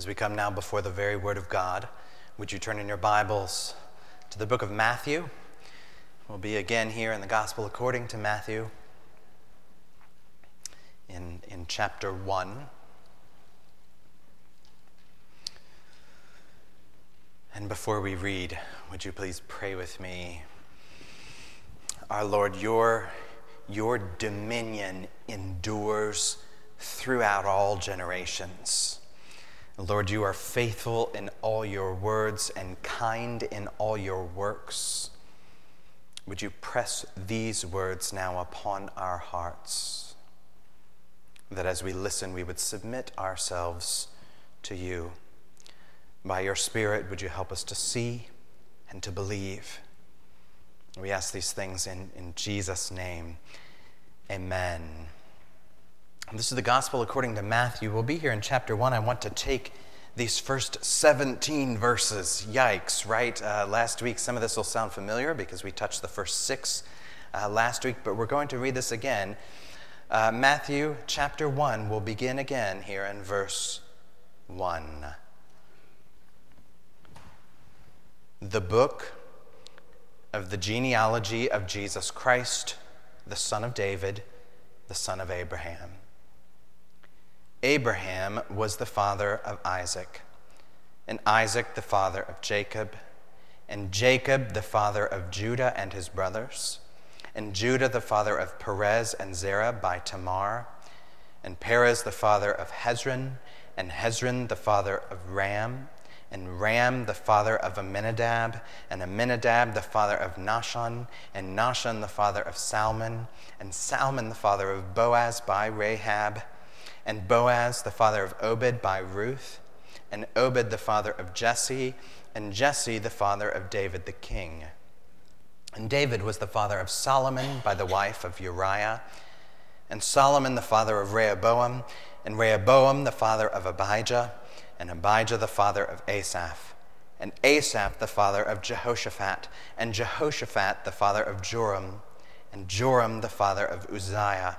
As we come now before the very Word of God, would you turn in your Bibles to the book of Matthew? We'll be again here in the Gospel according to Matthew in, in chapter 1. And before we read, would you please pray with me? Our Lord, your, your dominion endures throughout all generations. Lord, you are faithful in all your words and kind in all your works. Would you press these words now upon our hearts, that as we listen, we would submit ourselves to you. By your Spirit, would you help us to see and to believe? We ask these things in, in Jesus' name. Amen. This is the gospel according to Matthew. We'll be here in chapter 1. I want to take these first 17 verses. Yikes, right? Uh, last week, some of this will sound familiar because we touched the first six uh, last week, but we're going to read this again. Uh, Matthew chapter 1 will begin again here in verse 1. The book of the genealogy of Jesus Christ, the son of David, the son of Abraham. Abraham was the father of Isaac, and Isaac the father of Jacob, and Jacob the father of Judah and his brothers, and Judah the father of Perez and Zerah by Tamar, and Perez the father of Hezron, and Hezron the father of Ram, and Ram the father of Amminadab, and Amminadab the father of Nahshon, and Nahshon the father of Salmon, and Salmon the father of Boaz by Rahab and Boaz the father of Obed by Ruth, and Obed the father of Jesse, and Jesse the father of David the king. And David was the father of Solomon by the wife of Uriah, and Solomon the father of Rehoboam, and Rehoboam the father of Abijah, and Abijah the father of Asaph, and Asaph the father of Jehoshaphat, and Jehoshaphat the father of Joram, and Joram the father of Uzziah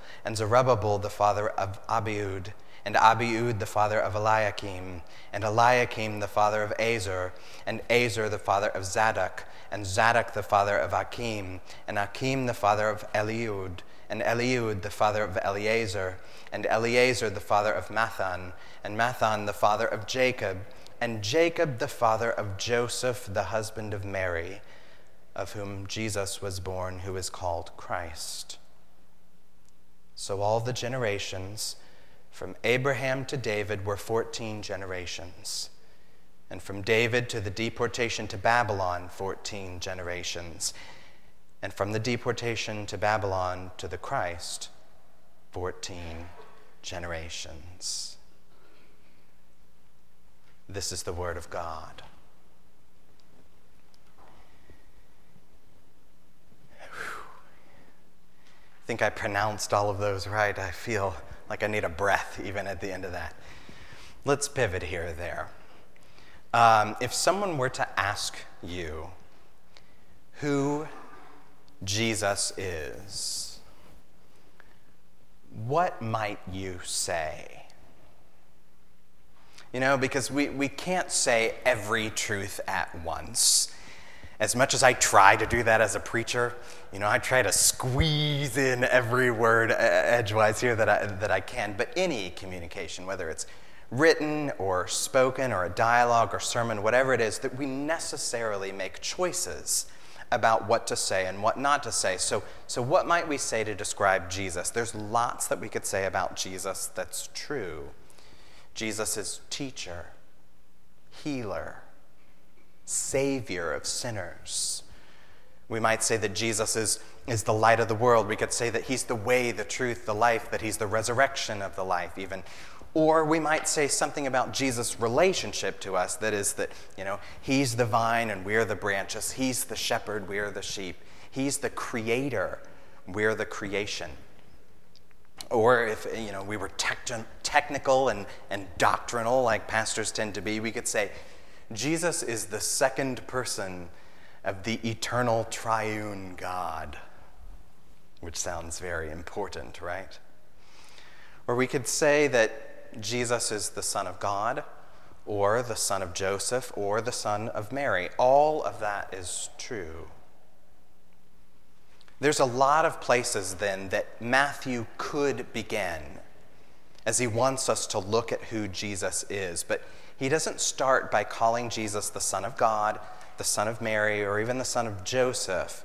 and Zerubbabel the father of Abiud, and Abiud the father of Eliakim, and Eliakim the father of Azor, and Azor the father of Zadok, and Zadok the father of Achim, and Achim the father of Eliud, and Eliud the father of Eleazar, and Eleazar the father of Matthan, and Matthan the father of Jacob, and Jacob the father of Joseph, the husband of Mary, of whom Jesus was born, who is called Christ. So all the generations from Abraham to David were 14 generations. And from David to the deportation to Babylon, 14 generations. And from the deportation to Babylon to the Christ, 14 generations. This is the Word of God. Think I pronounced all of those right. I feel like I need a breath even at the end of that. Let's pivot here or there. Um, if someone were to ask you who Jesus is, what might you say? You know, because we, we can't say every truth at once. As much as I try to do that as a preacher, you know, I try to squeeze in every word edgewise here that I, that I can, but any communication, whether it's written or spoken or a dialogue or sermon, whatever it is, that we necessarily make choices about what to say and what not to say. So, so what might we say to describe Jesus? There's lots that we could say about Jesus that's true. Jesus is teacher, healer, savior of sinners we might say that Jesus is, is the light of the world. We could say that he's the way, the truth, the life, that he's the resurrection of the life, even. Or we might say something about Jesus' relationship to us that is, that, you know, he's the vine and we're the branches. He's the shepherd, we're the sheep. He's the creator, we're the creation. Or if, you know, we were tec- technical and, and doctrinal, like pastors tend to be, we could say, Jesus is the second person of the eternal triune God, which sounds very important, right? Or we could say that Jesus is the Son of God, or the Son of Joseph, or the Son of Mary. All of that is true. There's a lot of places then that Matthew could begin as he wants us to look at who Jesus is. But he doesn't start by calling Jesus the Son of God, the Son of Mary, or even the Son of Joseph.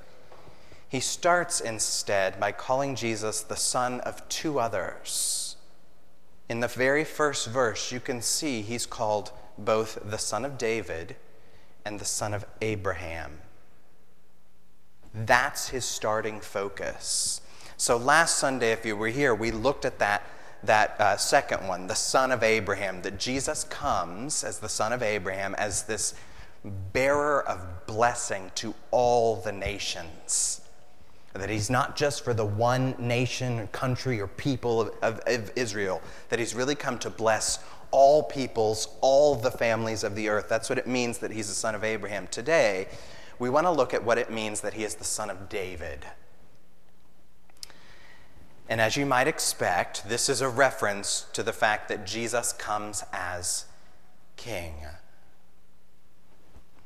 He starts instead by calling Jesus the Son of two others in the very first verse, you can see he's called both the son of David and the son of Abraham. That's his starting focus. So last Sunday, if you were here, we looked at that, that uh, second one, the son of Abraham, that Jesus comes as the son of Abraham, as this bearer of blessing to all the nations that he's not just for the one nation, country, or people of, of, of, Israel, that he's really come to bless all peoples, all the families of the earth. That's what it means that he's the son of Abraham. Today, we want to look at what it means that he is the son of David. And as you might expect, this is a reference to the fact that Jesus comes as king.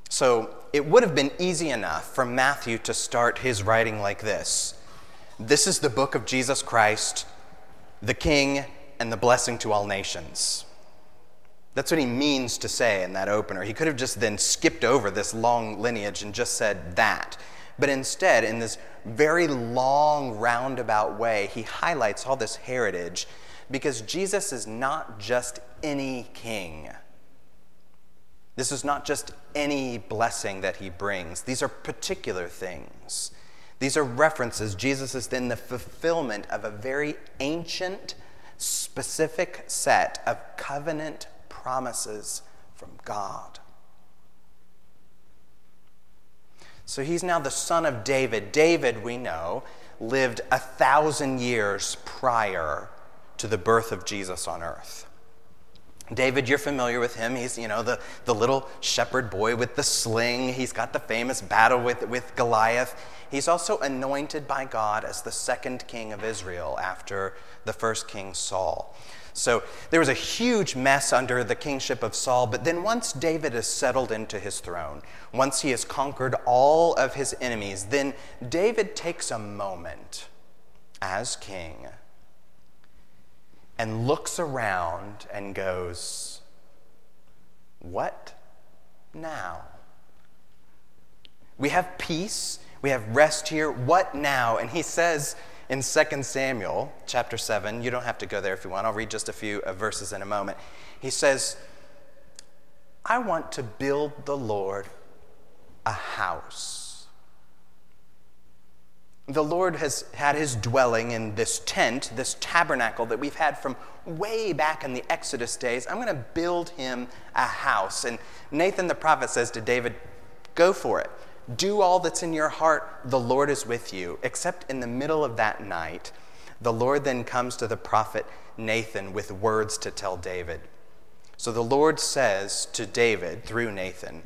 So it would have been easy enough for Matthew to start his writing like this This is the book of Jesus Christ, the King and the blessing to all nations. That's what he means to say in that opener. He could have just then skipped over this long lineage and just said that. But instead, in this very long, roundabout way, he highlights all this heritage because Jesus is not just any king. This is not just any blessing that he brings, these are particular things. These are references. Jesus is then the fulfillment of a very ancient, specific set of covenant promises from God. So he's now the son of David. David, we know, lived a thousand years prior to the birth of Jesus on earth. David, you're familiar with him. He's, you know, the, the little shepherd boy with the sling. He's got the famous battle with, with Goliath. He's also anointed by God as the second king of Israel after the first king Saul. So there was a huge mess under the kingship of Saul, but then once David is settled into his throne, once he has conquered all of his enemies, then David takes a moment as king and looks around and goes, What now? We have peace, we have rest here. What now? And he says in 2 Samuel chapter 7, you don't have to go there if you want, I'll read just a few uh, verses in a moment. He says, I want to build the Lord a house the Lord has had his dwelling in this tent, this tabernacle that we've had from way back in the Exodus days. I'm going to build him a house. And Nathan the prophet says to David, Go for it. Do all that's in your heart. The Lord is with you. Except in the middle of that night, the Lord then comes to the prophet Nathan with words to tell David. So the Lord says to David through Nathan,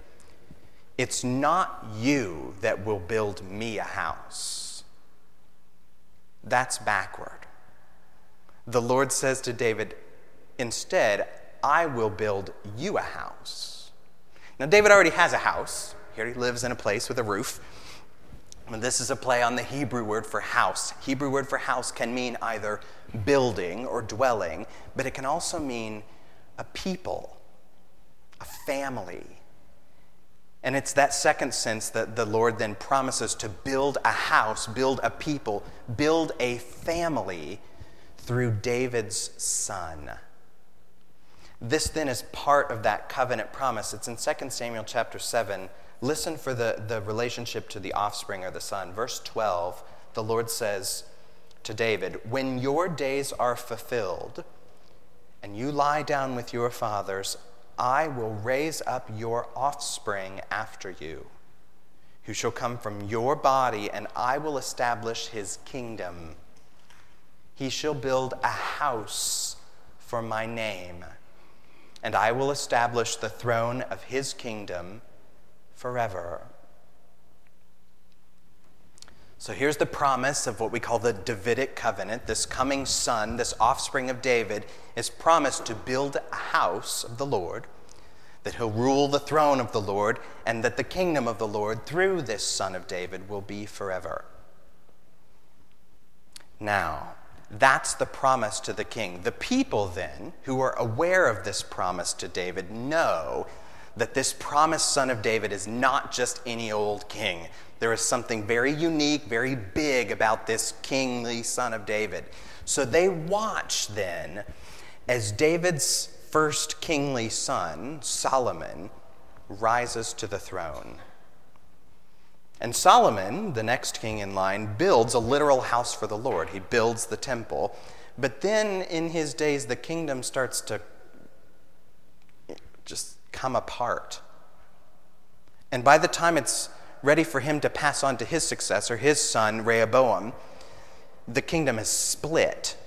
It's not you that will build me a house that's backward. The Lord says to David, Instead, I will build you a house. Now, David already has a house. Here he lives in a place with a roof. And this is a play on the Hebrew word for house. Hebrew word for house can mean either building or dwelling, but it can also mean a people, a family, and it's that second sense that the Lord then promises to build a house, build a people, build a family through David's son. This then is part of that covenant promise. It's in 2 Samuel chapter 7. Listen for the, the relationship to the offspring or the son. Verse 12, the Lord says to David, When your days are fulfilled, and you lie down with your fathers, I will raise up your offspring after you, who shall come from your body, and I will establish his kingdom. He shall build a house for my name, and I will establish the throne of his kingdom forever. So here's the promise of what we call the Davidic covenant. This coming son, this offspring of David, is promised to build a house of the Lord, that he'll rule the throne of the Lord, and that the kingdom of the Lord through this son of David will be forever. Now, that's the promise to the king. The people, then, who are aware of this promise to David, know that this promised son of David is not just any old king. There is something very unique, very big about this kingly son of David. So they watch then as David's first kingly son, Solomon, rises to the throne. And Solomon, the next king in line, builds a literal house for the Lord. He builds the temple. But then in his days, the kingdom starts to just come apart. And by the time it's ready for him to pass on to his successor, his son, Rehoboam, the kingdom is split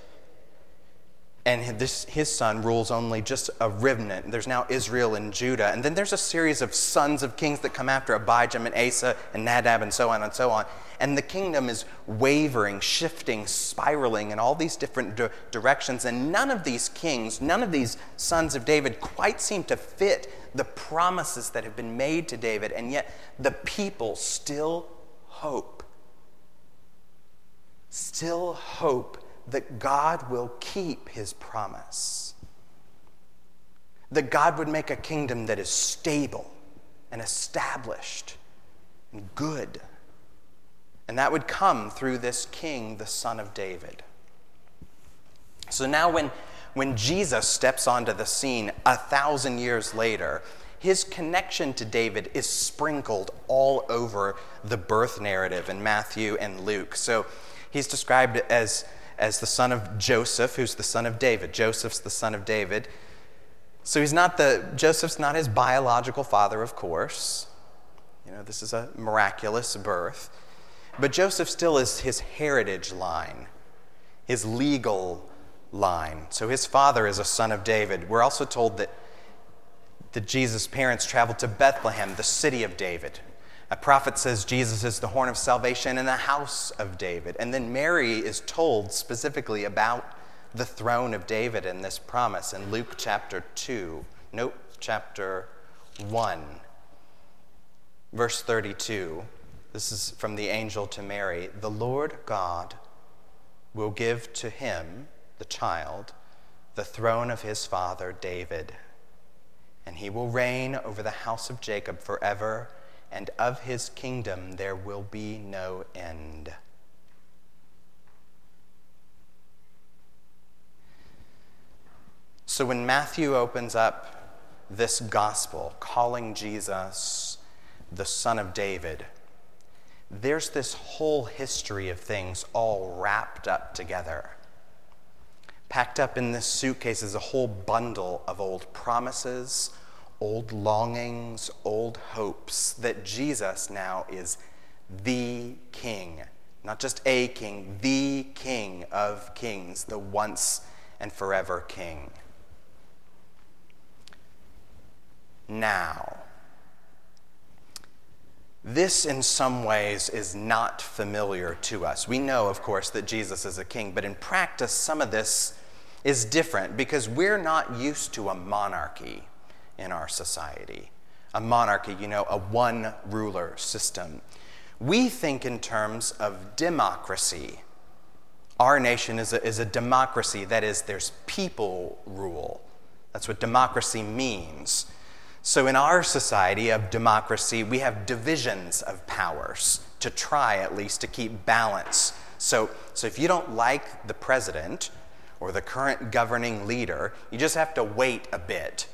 and this, his son rules only just a remnant. There's now Israel and Judah. And then there's a series of sons of kings that come after Abijam and Asa and Nadab and so on and so on. And the kingdom is wavering, shifting, spiraling in all these different di- directions. And none of these kings, none of these sons of David quite seem to fit the promises that have been made to David. And yet the people still hope. Still hope that God will keep his promise. That God would make a kingdom that is stable and established and good. And that would come through this king, the son of David. So now, when, when Jesus steps onto the scene a thousand years later, his connection to David is sprinkled all over the birth narrative in Matthew and Luke. So he's described as as the son of Joseph, who's the son of David. Joseph's the son of David. So he's not the, Joseph's not his biological father, of course. You know, this is a miraculous birth. But Joseph still is his heritage line, his legal line. So his father is a son of David. We're also told that, that Jesus' parents traveled to Bethlehem, the city of David, a prophet says Jesus is the horn of salvation in the house of David. And then Mary is told specifically about the throne of David in this promise in Luke chapter 2. Note chapter 1, verse 32. This is from the angel to Mary. The Lord God will give to him, the child, the throne of his father David, and he will reign over the house of Jacob forever and of his kingdom there will be no end. So when Matthew opens up this gospel, calling Jesus the Son of David, there's this whole history of things all wrapped up together. Packed up in this suitcase is a whole bundle of old promises, old longings, old hopes, that Jesus now is the King, not just a King, the King of kings, the once and forever King. Now, this, in some ways, is not familiar to us. We know, of course, that Jesus is a king, but in practice, some of this is different because we're not used to a monarchy in our society. A monarchy, you know, a one ruler system. We think in terms of democracy. Our nation is a, is a democracy, that is, there's people rule. That's what democracy means. So, in our society of democracy, we have divisions of powers to try at least to keep balance. So, so if you don't like the president or the current governing leader, you just have to wait a bit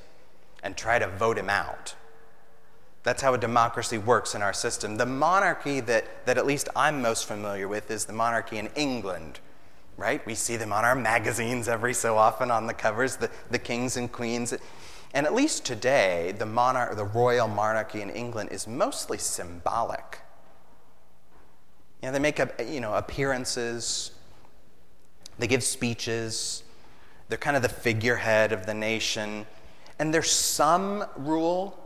and try to vote him out. That's how a democracy works in our system. The monarchy that, that at least I'm most familiar with is the monarchy in England, right? We see them on our magazines every so often on the covers, the, the kings and queens. And at least today, the, monarch, the royal monarchy in England is mostly symbolic. You know, they make up, you know, appearances, they give speeches, they're kind of the figurehead of the nation. And there's some rule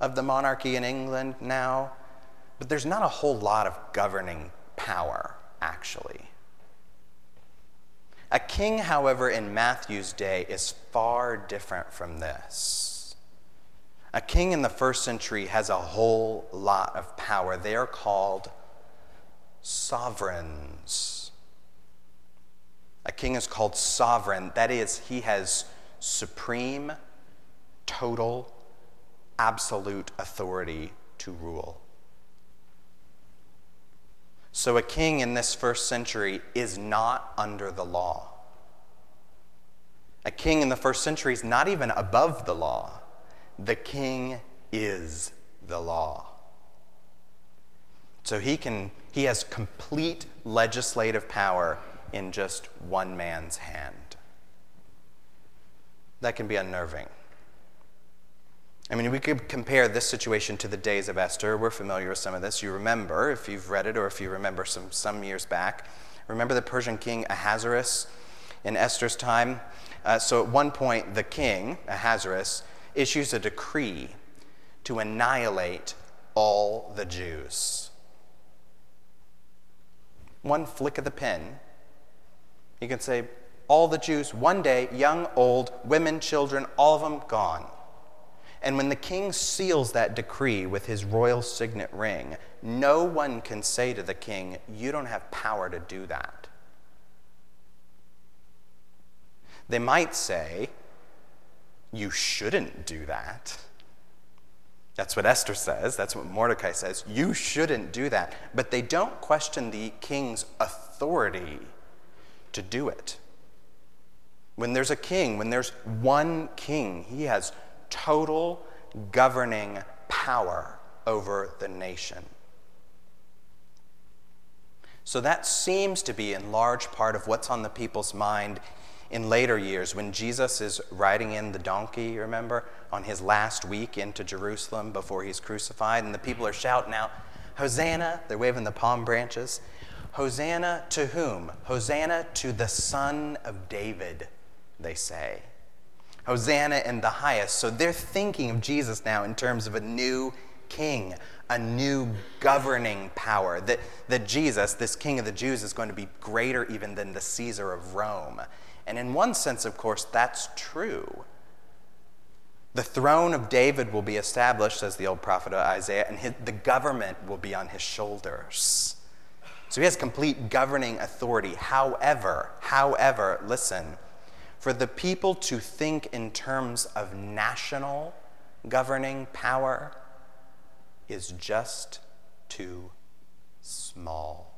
of the monarchy in England now, but there's not a whole lot of governing power, actually. A king, however, in Matthew's day is far different from this. A king in the first century has a whole lot of power. They are called sovereigns. A king is called sovereign. That is, he has supreme, total, absolute authority to rule. So, a king in this first century is not under the law. A king in the first century is not even above the law. The king is the law. So he can he has complete legislative power in just one man's hand. That can be unnerving. I mean, we could compare this situation to the days of Esther. We're familiar with some of this. You remember, if you've read it or if you remember some, some years back, remember the Persian king Ahasuerus in Esther's time? Uh, so at one point, the king, Ahasuerus, issues a decree to annihilate all the Jews. One flick of the pen, he can say, all the Jews, one day, young, old, women, children, all of them gone. And when the king seals that decree with his royal signet ring, no one can say to the king, You don't have power to do that. They might say, You shouldn't do that. That's what Esther says. That's what Mordecai says. You shouldn't do that. But they don't question the king's authority to do it. When there's a king, when there's one king, he has total governing power over the nation. So that seems to be in large part of what's on the people's mind in later years when Jesus is riding in the donkey, remember, on his last week into Jerusalem before he's crucified, and the people are shouting out, Hosanna! They're waving the palm branches. Hosanna to whom? Hosanna to the Son of David, they say. Hosanna in the highest. So they're thinking of Jesus now in terms of a new king, a new governing power. That, that Jesus, this king of the Jews, is going to be greater even than the Caesar of Rome. And in one sense, of course, that's true. The throne of David will be established, says the old prophet Isaiah, and his, the government will be on his shoulders. So he has complete governing authority. However, however, listen, for the people to think in terms of national governing power is just too small.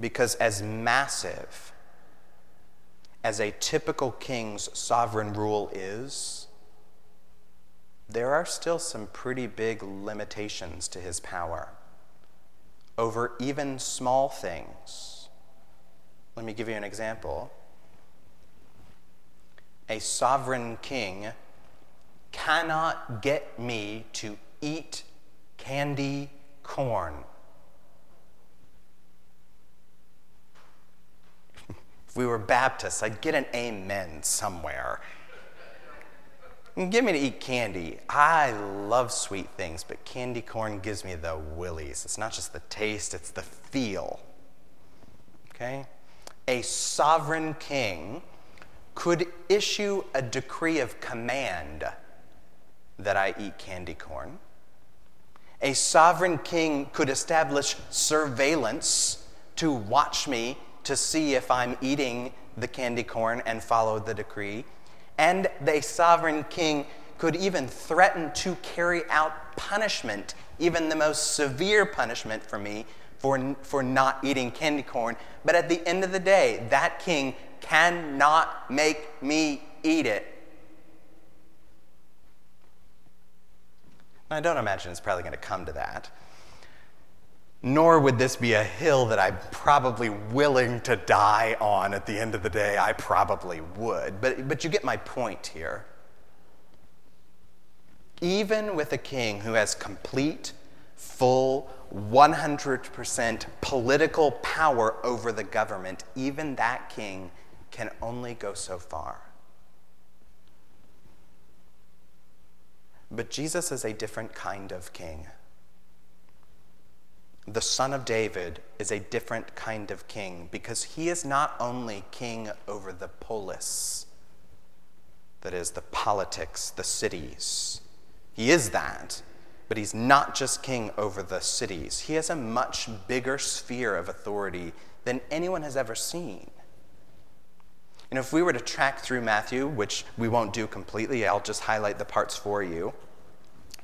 Because as massive as a typical king's sovereign rule is, there are still some pretty big limitations to his power over even small things. Let me give you an example. A sovereign king cannot get me to eat candy corn. if we were Baptists, I'd get an amen somewhere. Give me to eat candy. I love sweet things, but candy corn gives me the willies. It's not just the taste, it's the feel. Okay? A sovereign king could issue a decree of command that I eat candy corn. A sovereign king could establish surveillance to watch me to see if I'm eating the candy corn and follow the decree and the sovereign king could even threaten to carry out punishment, even the most severe punishment for me for, for not eating candy corn. But at the end of the day, that king cannot make me eat it. I don't imagine it's probably going to come to that. Nor would this be a hill that I'm probably willing to die on at the end of the day. I probably would. But, but you get my point here. Even with a king who has complete, full, 100% political power over the government, even that king can only go so far. But Jesus is a different kind of king. The son of David is a different kind of king because he is not only king over the polis, that is, the politics, the cities. He is that, but he's not just king over the cities. He has a much bigger sphere of authority than anyone has ever seen. And if we were to track through Matthew, which we won't do completely, I'll just highlight the parts for you,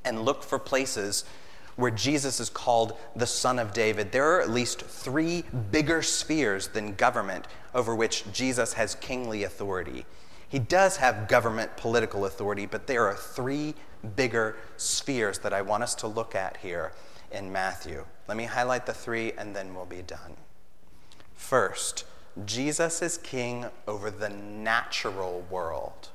and look for places where Jesus is called the Son of David, there are at least three bigger spheres than government over which Jesus has kingly authority. He does have government political authority, but there are three bigger spheres that I want us to look at here in Matthew. Let me highlight the three and then we'll be done. First, Jesus is king over the natural world.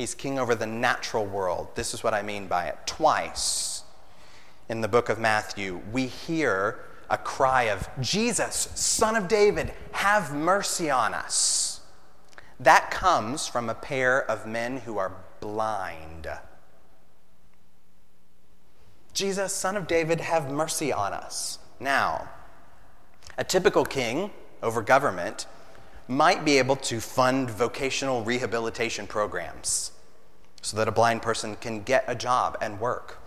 He's king over the natural world. This is what I mean by it. Twice in the book of Matthew, we hear a cry of, Jesus, son of David, have mercy on us. That comes from a pair of men who are blind. Jesus, son of David, have mercy on us. Now, a typical king over government might be able to fund vocational rehabilitation programs so that a blind person can get a job and work.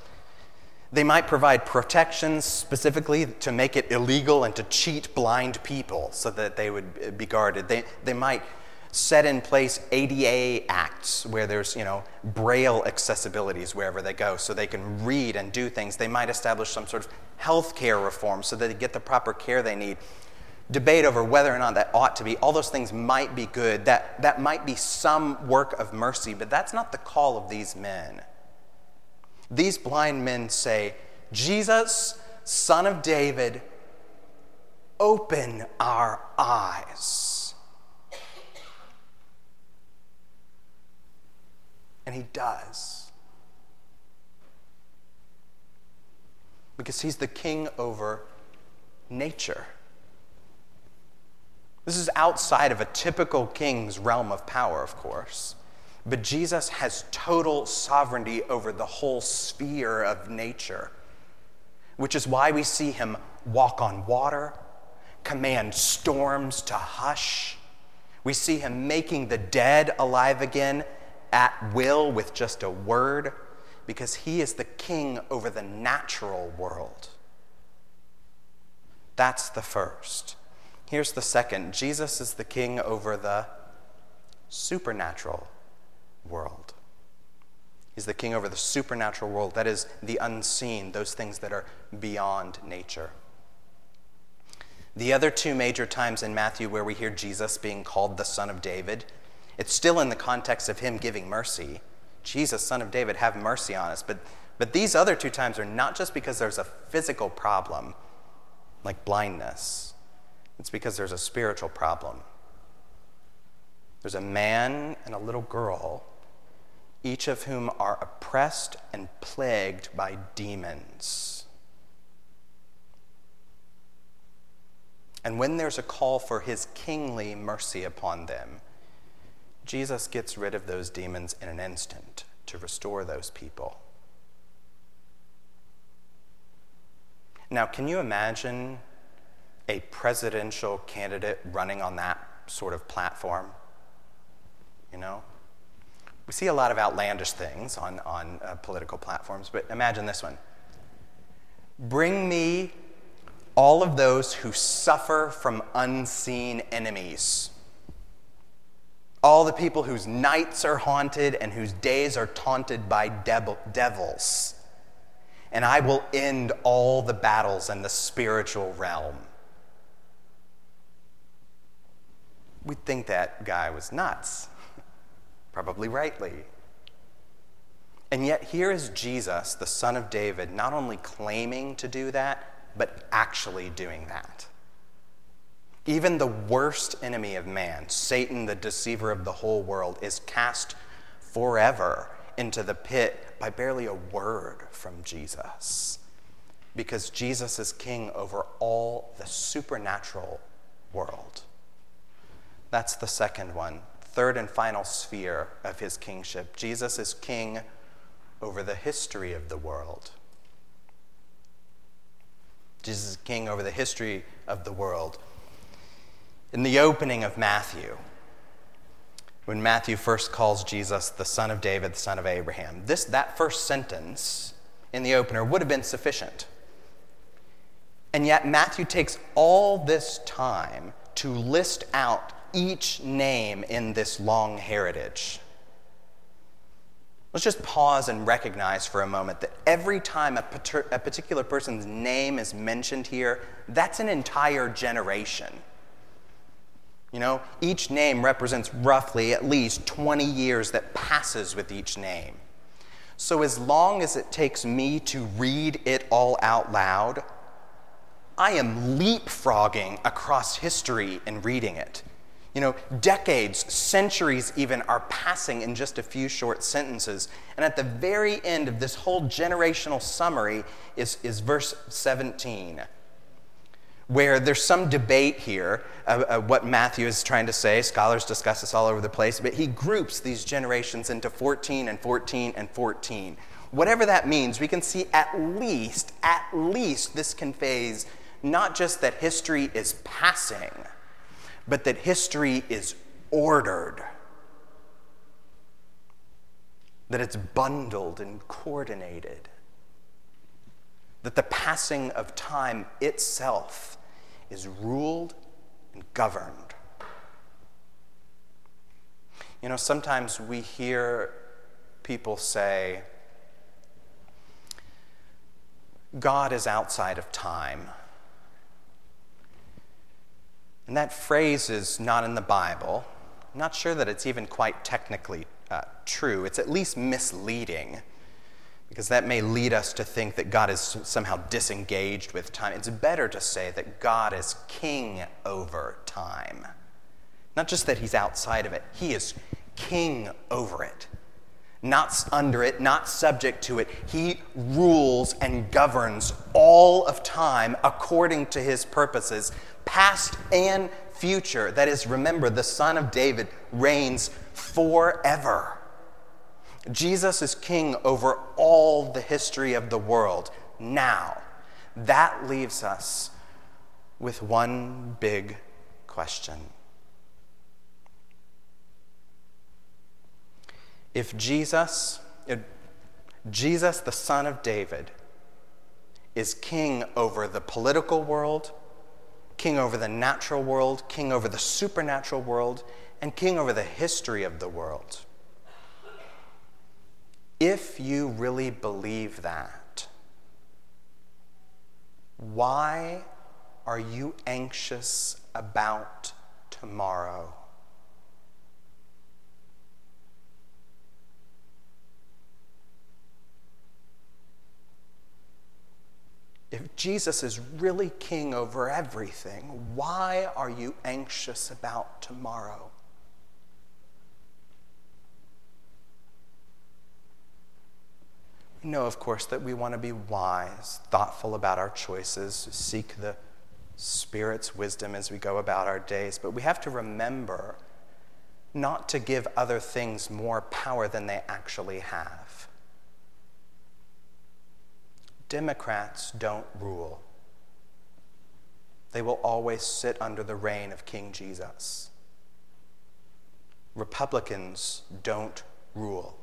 They might provide protections specifically to make it illegal and to cheat blind people so that they would uh, be guarded. They, they might set in place ADA acts where there's, you know, braille accessibilities wherever they go so they can read and do things. They might establish some sort of health care reform so that they get the proper care they need. Debate over whether or not that ought to be, all those things might be good. That, that might be some work of mercy, but that's not the call of these men. These blind men say, Jesus, son of David, open our eyes. And he does. Because he's the king over nature. This is outside of a typical king's realm of power, of course. But Jesus has total sovereignty over the whole sphere of nature, which is why we see him walk on water, command storms to hush. We see him making the dead alive again at will with just a word because he is the king over the natural world. That's the first. Here's the second Jesus is the king over the supernatural world. He's the king over the supernatural world, that is, the unseen, those things that are beyond nature. The other two major times in Matthew where we hear Jesus being called the Son of David it's still in the context of him giving mercy. Jesus, son of David, have mercy on us. But, but these other two times are not just because there's a physical problem, like blindness, it's because there's a spiritual problem. There's a man and a little girl, each of whom are oppressed and plagued by demons. And when there's a call for his kingly mercy upon them, Jesus gets rid of those demons in an instant to restore those people. Now, can you imagine a presidential candidate running on that sort of platform? You know? We see a lot of outlandish things on, on uh, political platforms, but imagine this one Bring me all of those who suffer from unseen enemies all the people whose nights are haunted and whose days are taunted by devils. And I will end all the battles in the spiritual realm. We'd think that guy was nuts, probably rightly. And yet, here is Jesus, the Son of David, not only claiming to do that, but actually doing that. Even the worst enemy of man, Satan, the deceiver of the whole world, is cast forever into the pit by barely a word from Jesus. Because Jesus is king over all the supernatural world. That's the second one. Third and final sphere of his kingship. Jesus is king over the history of the world. Jesus is king over the history of the world. In the opening of Matthew, when Matthew first calls Jesus the son of David, the son of Abraham. This, that first sentence in the opener would have been sufficient. And yet, Matthew takes all this time to list out each name in this long heritage. Let's just pause and recognize for a moment that every time a, particular person's name is mentioned here, that's an entire generation. You know, each name represents roughly at least 20 years that passes with each name. So, as long as it takes me to read it all out loud, I am leapfrogging across history in reading it. You know, decades, centuries even are passing in just a few short sentences. And at the very end of this whole generational summary is, is verse 17 where there's some debate here of, of, what Matthew is trying to say. Scholars discuss this all over the place, but he groups these generations into 14 and 14 and 14. Whatever that means, we can see at least, at least this conveys not just that history is passing, but that history is ordered, that it's bundled and coordinated that the passing of time itself is ruled and governed. You know, sometimes we hear people say, God is outside of time. And that phrase is not in the Bible. I'm not sure that it's even quite technically uh, true. It's at least misleading because that may lead us to think that God is somehow disengaged with time. It's better to say that God is king over time. Not just that he's outside of it, he is king over it. Not under it, not subject to it. He rules and governs all of time according to his purposes, past and future. That is, remember, the Son of David reigns forever. Jesus is king over all the history of the world now. That leaves us with one big question. If Jesus, if Jesus, the Son of David, is king over the political world, king over the natural world, king over the supernatural world, and king over the history of the world, if you really believe that, why are you anxious about tomorrow? If Jesus is really king over everything, why are you anxious about tomorrow? We know, of course, that we want to be wise, thoughtful about our choices, seek the Spirit's wisdom as we go about our days, but we have to remember not to give other things more power than they actually have. Democrats don't rule. They will always sit under the reign of King Jesus. Republicans don't rule.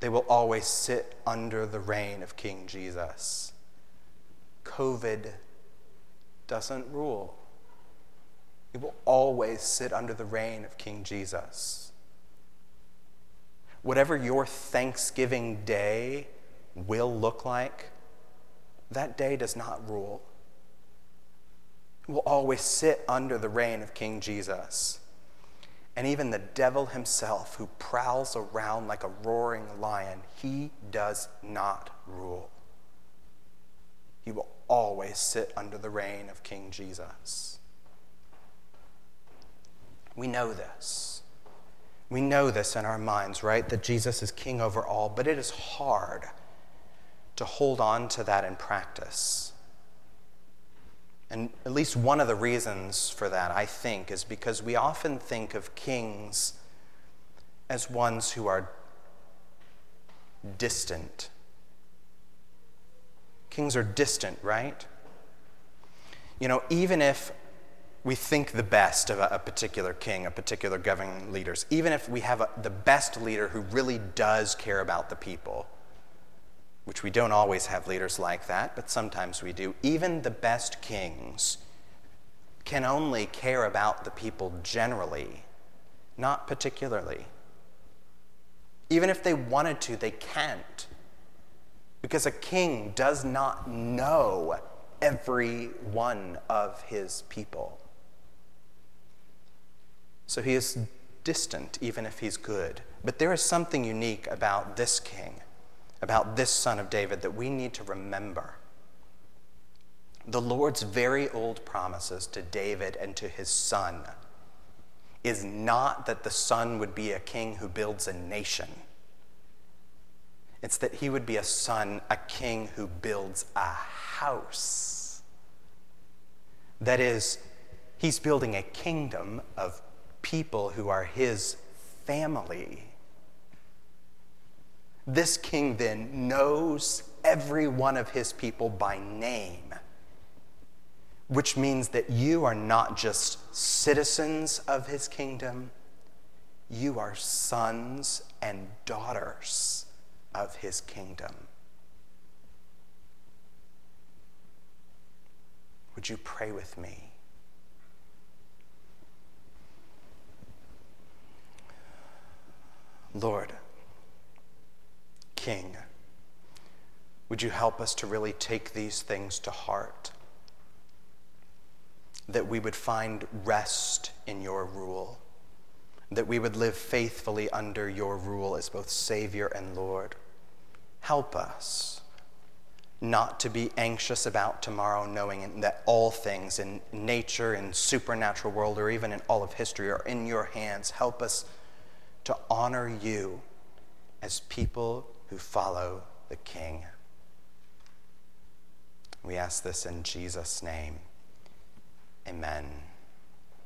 They will always sit under the reign of King Jesus. COVID doesn't rule. It will always sit under the reign of King Jesus. Whatever your Thanksgiving day will look like, that day does not rule. Will always sit under the reign of King Jesus. and even the devil himself, who prowls around like a roaring lion, he does not rule. He will always sit under the reign of King Jesus. We know this. We know this in our minds, right? That Jesus is king over all, but it is hard to hold on to that in practice. And at least one of the reasons for that, I think, is because we often think of kings as ones who are distant. Kings are distant, right? You know, even if we think the best of a, a particular king, a particular governing leaders, even if we have a, the best leader who really does care about the people, which we don't always have leaders like that, but sometimes we do, even the best kings can only care about the people generally, not particularly. Even if they wanted to, they can't. Because a king does not know every one of his people. So he is distant, even if he's good. But there is something unique about this king about this son of David that we need to remember. The Lord's very old promises to David and to his son is not that the son would be a king who builds a nation. It's that he would be a son, a king who builds a house. That is, he's building a kingdom of people who are his family. This king then knows every one of his people by name, which means that you are not just citizens of his kingdom, you are sons and daughters of his kingdom. Would you pray with me? Lord, King. Would you help us to really take these things to heart? That we would find rest in your rule, that we would live faithfully under your rule as both Savior and Lord. Help us not to be anxious about tomorrow, knowing that all things in nature, in supernatural world, or even in all of history are in your hands. Help us to honor you as people who follow the King. We ask this in Jesus' name. Amen.